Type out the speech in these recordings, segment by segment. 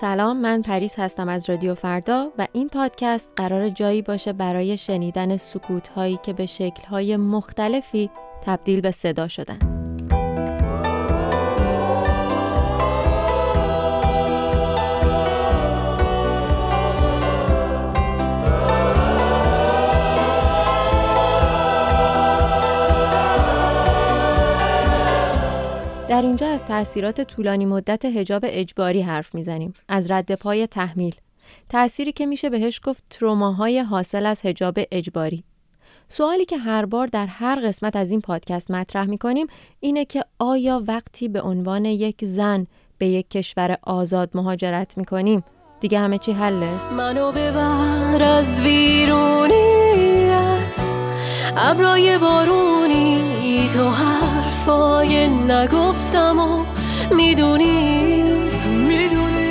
سلام من پریس هستم از رادیو فردا و این پادکست قرار جایی باشه برای شنیدن سکوت هایی که به شکل های مختلفی تبدیل به صدا شدن. در اینجا از تاثیرات طولانی مدت هجاب اجباری حرف می‌زنیم. از رد پای تحمیل. تأثیری که میشه بهش گفت تروماهای حاصل از هجاب اجباری. سوالی که هر بار در هر قسمت از این پادکست مطرح می‌کنیم اینه که آیا وقتی به عنوان یک زن به یک کشور آزاد مهاجرت می‌کنیم دیگه همه چی حله؟ منو ببر از ویرونی ابرای بارونی تو حرفای نگفتم و می‌دونی. می‌دونی.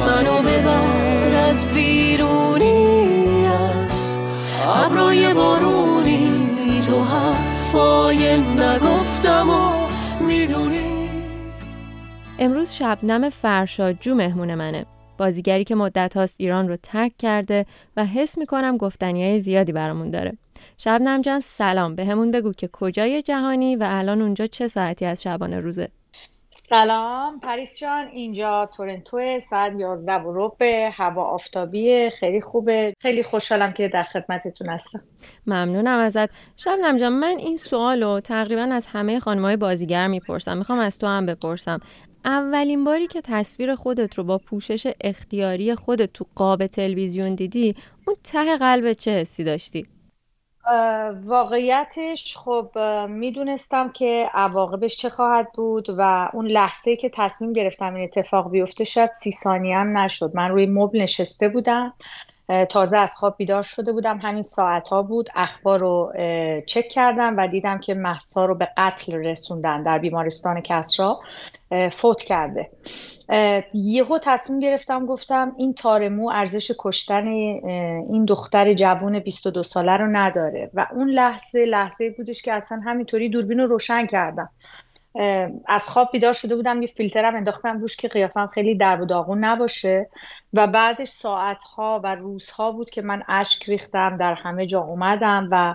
منو ببر از ویرونی از ابرای بارونی تو حرفای نگفتم و می‌دونی. امروز شبنم فرشادجو مهمون منه. بازیگری که مدت هاست ایران رو ترک کرده و حس می‌کنم گفتنی های زیادی برامون داره. شبنم جان سلام. بهمون بگو که کجای جهانی و الان اونجا چه ساعتی از شبانه روزه؟ سلام. پریس جان اینجا تورنتو ساعت 11 و ربع. هوا آفتابی خیلی خوبه. خیلی خوشحالم که در خدمتتون هستم. ممنونم ازت. شبنم جان من این سوال رو تقریبا از همه خانمای بازیگر می‌پرسم. می‌خوام از تو هم بپرسم. اولین باری که تصویر خودت رو با پوشش اختیاری خودت تو قاب تلویزیون دیدی اون ته قلب چه حسی داشتی؟ واقعیتش خب می‌دونستم که عواقبش چه خواهد بود و اون لحظه که تصمیم گرفتم این اتفاق بیفته شاید سی ثانیه هم نشد. من روی مبل نشسته بودم. تازه از خواب بیدار شده بودم. همین ساعت ها بود. اخبار رو چک کردم و دیدم که محسا رو به قتل رسوندن در بیمارستان کسرا فوت کرده. یهو تصمیم گرفتم گفتم این تارمو ارزش کشتن این دختر جوون 22 ساله رو نداره. و اون لحظه لحظه بودش که اصلا همینطوری دوربین رو روشن کردم. از خواب بیدار شده بودم یه فیلترم انداختم روش که قیافم خیلی درب و داغون نباشه. و بعدش ساعتها و روزها بود که من اشک ریختم در همه جا اومدم و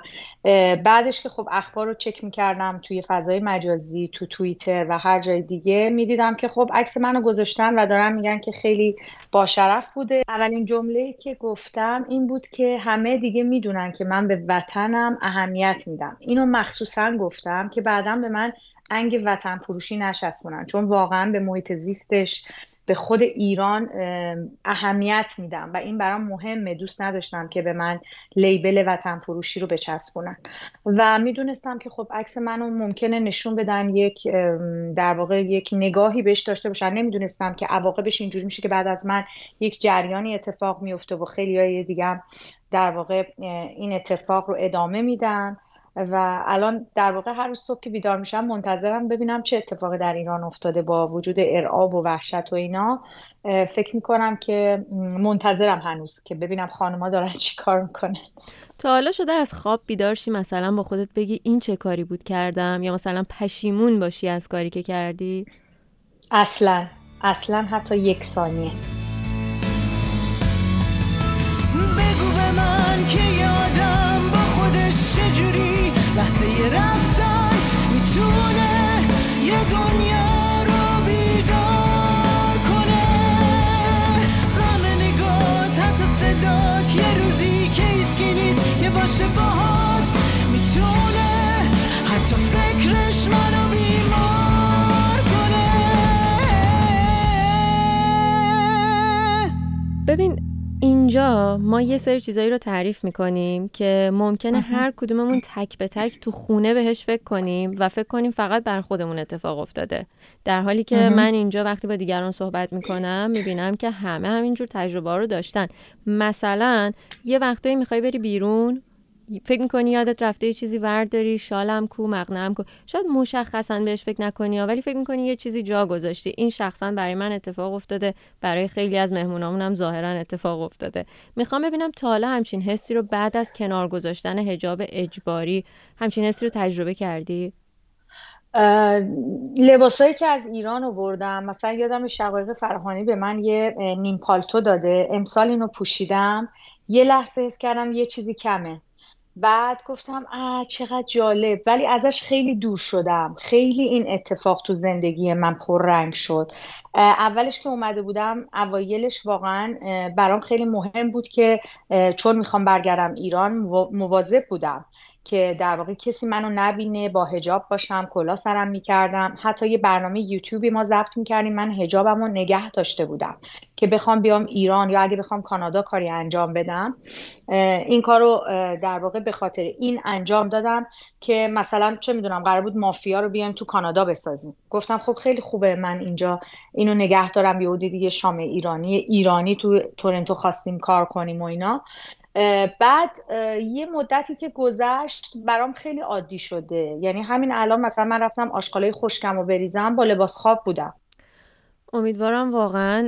بعدش که خب اخبار رو چک می‌کردم توی فضای مجازی تو توییتر و هر جای دیگه می‌دیدم که خب عکس منو گذاشتن و دارن میگن که خیلی با شرف بوده. اولین جمله که گفتم این بود که همه دیگه می‌دونن که من به وطنم اهمیت میدم. اینو مخصوصا گفتم که بعدا به من انگ وطن فروشی نشسبونن چون واقعا به محیط زیستش به خود ایران اهمیت میدم و این برام مهمه. دوست نداشتم که به من لیبل وطن فروشی رو بچسبونن. و می‌دونستم که خب عکس منو ممکنه نشون بدن یک در واقع یک نگاهی بهش داشته باشن. نمی‌دونستم که عواقبش اینجوری میشه که بعد از من یک جریانی اتفاق میفته و خیلی های دیگه در واقع این اتفاق رو ادامه میدن. و الان در واقع هر روز صبح که بیدار میشم منتظرم ببینم چه اتفاقی در ایران افتاده با وجود ارعاب و وحشت و اینا. فکر می‌کنم که منتظرم هنوز که ببینم خانما دارن چی کار می‌کنن. تا حالا شده از خواب بیدار شی مثلا با خودت بگی این چه کاری بود کردم؟ یا مثلا پشیمون باشی از کاری که کردی؟ اصلا. اصلا حتی یک ثانیه. بگو به من که یادم با خودش چجوری باشه باهات می‌تونه. حتی فکرش منو بیمار اینجا ما یه سری چیزایی رو تعریف می‌کنیم که ممکنه هر کدوممون تک به تک تو خونه بهش فکر کنیم و فکر کنیم فقط بر خودمون اتفاق افتاده. در حالی که من اینجا وقتی با دیگران صحبت می‌کنم می‌بینم که همه همینجور تجربه رو داشتن. مثلا یه وقتایی می‌خوای بری بیرون فکر می‌کنی یادت رفته یه چیزی ورداری؟ شالم کو مقنم کو؟ شاید مشخصا بهش فکر نکنی ولی فکر می‌کنی یه چیزی جا گذاشتی. این شخصا برای من اتفاق افتاده برای خیلی از مهمونامون هم ظاهرا اتفاق افتاده. می‌خوام ببینم تا حالا همچین حسی رو بعد از کنار گذاشتن حجاب اجباری همچین حسی رو تجربه کردی؟ لباسایی که از ایران آوردم مثلا یادم شقایق فرهانی به من یه نیم پالتو داده. امسال اینو پوشیدم. یه لحظه حس کردم یه چیزی کمه. بعد گفتم آ چقدر جالب. ولی ازش خیلی دور شدم. خیلی این اتفاق تو زندگی من پررنگ شد. اولش که اومده بودم اوایلش واقعا برام خیلی مهم بود که چون می‌خوام برگردم ایران مواظب بودم. که در واقع کسی منو نبینه با هجاب باشم کلا سرم می‌کردم. حتی یه برنامه یوتیوبی ما ضبط می‌کردیم. من هجابم رو نگه داشته بودم که بخوام بیام ایران یا اگه بخوام کانادا کاری انجام بدم. این کارو در واقع به خاطر این انجام دادم که مثلا چه می‌دونم قرار بود مافیا رو بیایم تو کانادا بسازیم. گفتم خب خیلی خوبه من اینجا اینو نگه دارم. یهودی دیگه شام ایرانی ایرانی تو تورنتو خواستیم کار کنیم و اینا. بعد یه مدتی که گذشت برام خیلی عادی شده. یعنی همین الان مثلا من رفتم آشغالای خشکم و بریزم با لباس خواب بودم. امیدوارم واقعا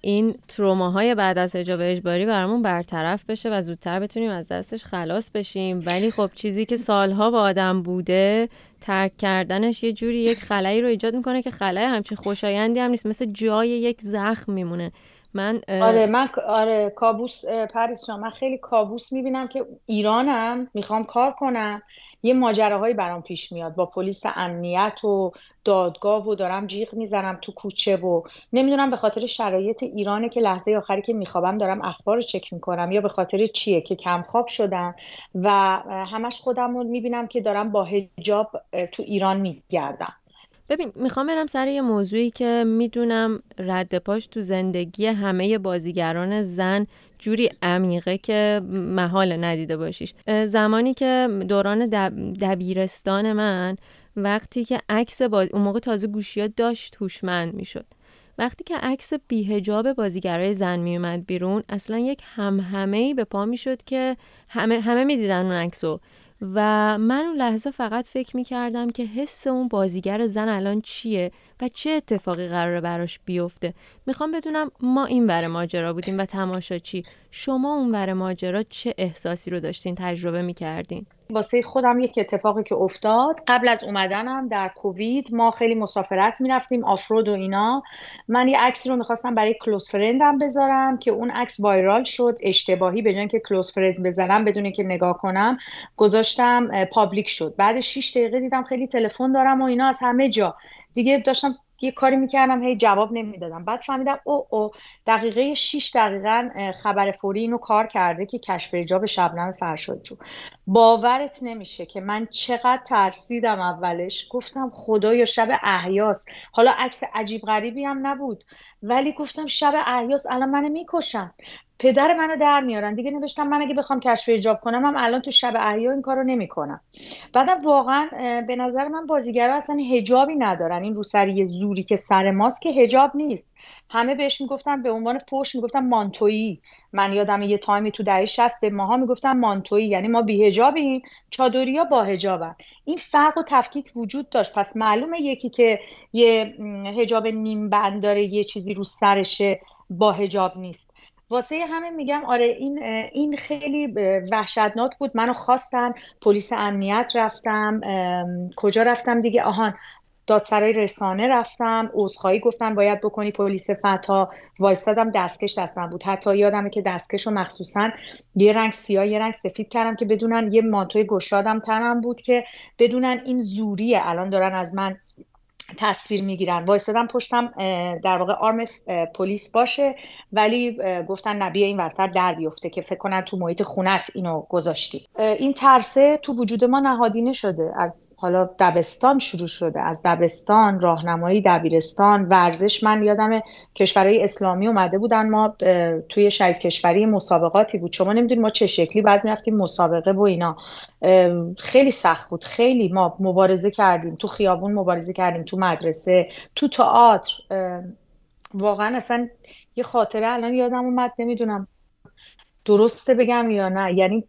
این تروماهای بعد از حجاب اجباری برامون برطرف بشه و زودتر بتونیم از دستش خلاص بشیم. ولی خب چیزی که سالها با آدم بوده ترک کردنش یه جوری یک خلایی رو ایجاد می‌کنه که خلای همچین خوشایندی هم نیست. مثل جای یک زخم میمونه. من آره من آره کابوس پریس من خیلی کابوس می‌بینم که ایرانم می‌خوام کار کنم. یه ماجراهایی برام پیش میاد با پلیس امنیت و دادگاه و دارم جیغ می‌زنم تو کوچه و نمی‌دونم به خاطر شرایط ایرانه که لحظه آخری که میخوابم دارم اخبار رو چک می‌کنم یا به خاطر چیه که کم خواب شدم و همش خودم رو می‌بینم که دارم با هجاب تو ایران میگردم. ببین می‌خوام برم سر یه موضوعی که می‌دونم رد پاش تو زندگی همه بازیگران زن جوری عمیقه که محال ندیده باشیش. زمانی که دوران دبیرستان من وقتی که عکس باز... اون موقع تازه گوشی داشت هوشمند می‌شد. وقتی که عکس بیهجاب بازیگرای زن میومد بیرون اصلا یک همهمه ای به پا می‌شد که همه همه می‌دیدن اون عکسو. و من اون لحظه فقط فکر می کردم که حس اون بازیگر زن الان چیه و چه اتفاقی قراره براش بیفته. می‌خوام بدونم ما این ور ماجرا بودیم و تماشاچی. شما اون ور ماجرا چه احساسی رو داشتین تجربه می‌کردین؟ واسه خودم یک اتفاقی که افتاد. قبل از اومدنم در کووید ما خیلی مسافرت می‌رفتیم off-road و اینا. من یه عکسی رو می‌خواستم برای close friend م بذارم که اون عکس viral شد اشتباهی به که close friend بذارم بدون که نگاه کنم گذاشتم public شد. بعد 6 دقیقه دیدم خیلی تلفن دارم و اینا از همه جا. دیگه داشتم یه کاری می‌کردم هی جواب نمی‌دادم. بعد فهمیدم او او دقیقه 6 دقیقا خبر فوری اینو کار کرده که کشف ایجاب شبنم فرشادجو باورت نمیشه که من چقدر ترسیدم اولش. گفتم خدایا شب احیاس. حالا عکس عجیب غریبی هم نبود. ولی گفتم شب احیاس الان منو می‌کشن. پدر منو در میارن. دیگه نوشتم من اگه بخوام کشف ایجاب کنم هم الان تو شب احیا این کارو نمی‌کنم. بعدم واقعا به نظر من بازیگرا اصلا هجابی ندارن. این روسری زوری که سر ماست که هجاب نیست. همه بهش می‌گفتن به عنوان فوش می‌گفتن مانتویی. من یادم یه تایمی تو دهه 60 به ماها می‌گفتن مانتویی. یعنی ما بی هجابیم چادریا با هجابن این فرق و تفکیک وجود داشت. پس معلومه یکی که یه هجاب نیم بند داره یه چیزی رو سرشه با هجاب نیست. واسه همه میگم آره این این خیلی وحشتناک بود. منو خواستن پلیس امنیت رفتم کجا رفتم دیگه؟ آهان دادسرای رسانه رفتم عذرخواهی گفتن باید بکنی. پلیس فتا وایستادم دستکش دستم بود. حتی یادمه که دستکش رو مخصوصا یه رنگ سیاه یه رنگ سفید کردم که بدونن یه مانتوی گشادم تنم بود که بدونن این زوریه. الان دارن از من تصویر می‌گیرن. وایستادم پشتم در واقع آرم پلیس باشه ولی گفتن نبیه این ورتر در بیفته که فکر کنن تو محیط خونت اینو گذاشتی. این ترسه تو وجود ما نهادینه شده از حالا دبستان شروع شده. از دبستان راهنمایی دبیرستان ورزش. من یادم کشورهای اسلامی اومده بودن. ما توی شهر کشوری مسابقاتی بود. شما نمی‌دونید ما چه شکلی بعد می‌رفتیم مسابقه و اینا. خیلی سخت بود. خیلی ما مبارزه کردیم. تو خیابون مبارزه کردیم. تو مدرسه تو تئاتر. واقعا اصلا یه خاطره الان یادم اومد. نمی‌دونم درسته بگم یا نه. یعنی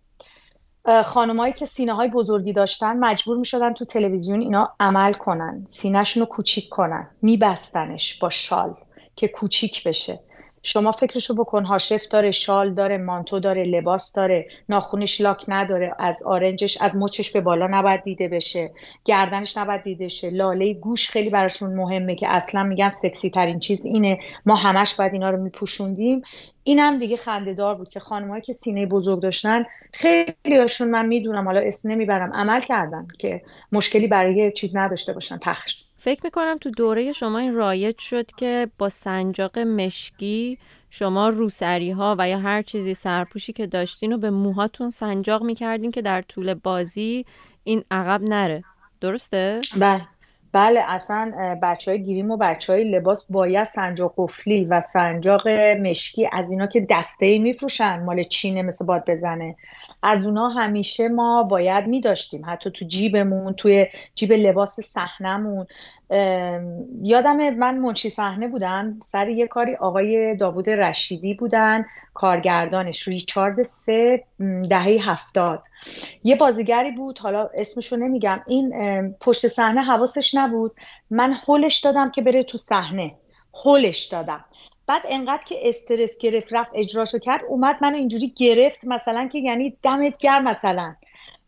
خانمایی که سینه های بزرگی داشتن مجبور می شدن تو تلویزیون اینا عمل کنن. سینهشون رو کوچیک کنن. میبستنش با شال که کوچیک بشه. شما فکرشو بکن هاشف داره شال داره مانتو داره لباس داره ناخونش لاک نداره از آرنجش از مچش به بالا نباید دیده بشه گردنش نباید دیده شه. لاله گوش خیلی براشون مهمه که اصلا میگن سکسی ترین چیز اینه. ما همش باید اینا رو میپوشوندیم. اینم دیگه خندهدار بود که خانمایی که سینه بزرگ داشتن خیلی هاشون من می‌دونم حالا اسم نمی‌برم عمل کردن که مشکلی برای چیز نداشته باشن پخش. فکر می‌کنم تو دوره شما این رایج شد که با سنجاق مشکی شما روسری ها و یا هر چیزی سرپوشی که داشتین رو به موهاتون سنجاق می‌کردین که در طول بازی این عقب نره. درسته؟ بله. بله اصلا بچه های گیریم و بچه های لباس باید سنجاق قفلی و سنجاق مشکی از اینا که دسته ای میفروشن مال چینه مثل باد بزنه. از اونا همیشه ما باید می داشتیم حتی تو جیبمون توی جیب لباس صحنمون یادم من منشی صحنه بودم. سر یه کاری آقای داوود رشیدی بودن کارگردانش. ریچارد سه دهه هفتاد. یه بازیگری بود حالا اسمشو نمیگم. این پشت صحنه حواسش نبود. من هولش دادم که بره تو صحنه. هولش دادم. بعد انقدر که استرس گرفت رفت اجراشو کرد اومد منو اینجوری گرفت مثلا که یعنی دمت گرم مثلا.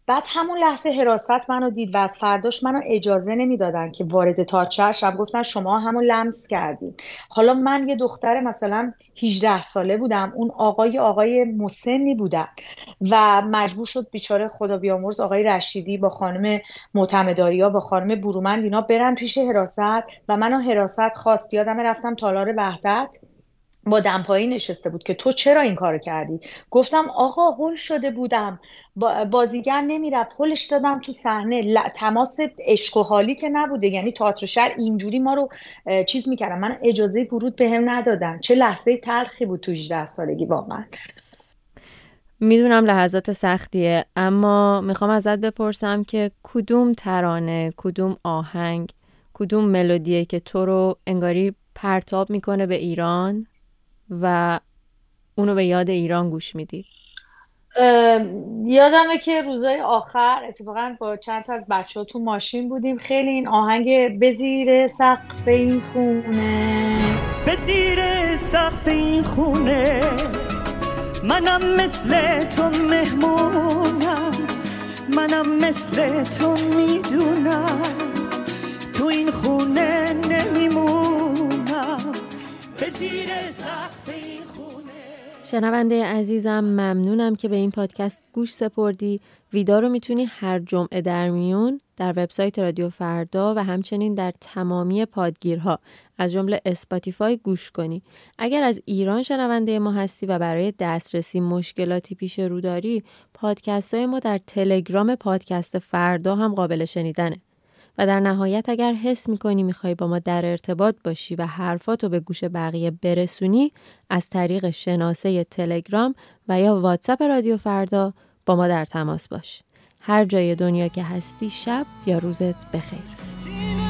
بعد همون لحظه حراست منو دید و از فرداش منو اجازه نمی‌دادن که وارد تاچه شب گفتن شما همون لمس کردین. حالا من یه دختر مثلا 18 ساله بودم. اون آقای آقای مسنی بودن و مجبور شد بیچاره خدا بیامرز آقای رشیدی با خانم معتمداریا با خانم برومند اینا برن پیش حراست. و منو حراست خواست. یادم رفتم تالار وحدت. با دمپایی نشسته بود که تو چرا این کارو کردی؟ گفتم آقا هول شده بودم. بازیگر نمی‌رفت. هولش دادم تو صحنه. تماس عشق و حالی که نبوده. یعنی تئاتر شهر اینجوری ما رو چیز می‌کردم من اجازه ورود به هم ندادن. چه لحظه تلخی بود تو 18 سالگی واقعا. می‌دونم لحظات سختیه اما می‌خوام ازت بپرسم که کدوم ترانه کدوم آهنگ کدوم ملودیه که تو رو انگاری پرتاب می‌کنه به ایران؟ و اونو به یاد ایران گوش میدی؟ یادمه که روزای آخر اتفاقا با چند تا از بچه ها تو ماشین بودیم. خیلی این آهنگ بزیر سقف این خونه. بزیر سقف این خونه. منم مثل تو مهمونم. منم مثل تو شنونده عزیزم ممنونم که به این پادکست گوش سپردی. ویدا رو می‌تونی هر جمعه در میون در وبسایت رادیو فردا و همچنین در تمامی پادگیرها از جمله اسپاتیفای گوش کنی. اگر از ایران شنونده ما هستی و برای دسترسی مشکلاتی پیش رو داری پادکست های ما در تلگرام پادکست فردا هم قابل شنیدنه. و در نهایت اگر حس می‌کنی می‌خوای با ما در ارتباط باشی و حرفاتو به گوش بقیه برسونی از طریق شناسه تلگرام و یا واتساپ رادیو فردا با ما در تماس باش. هر جای دنیا که هستی شب یا روزت بخیر.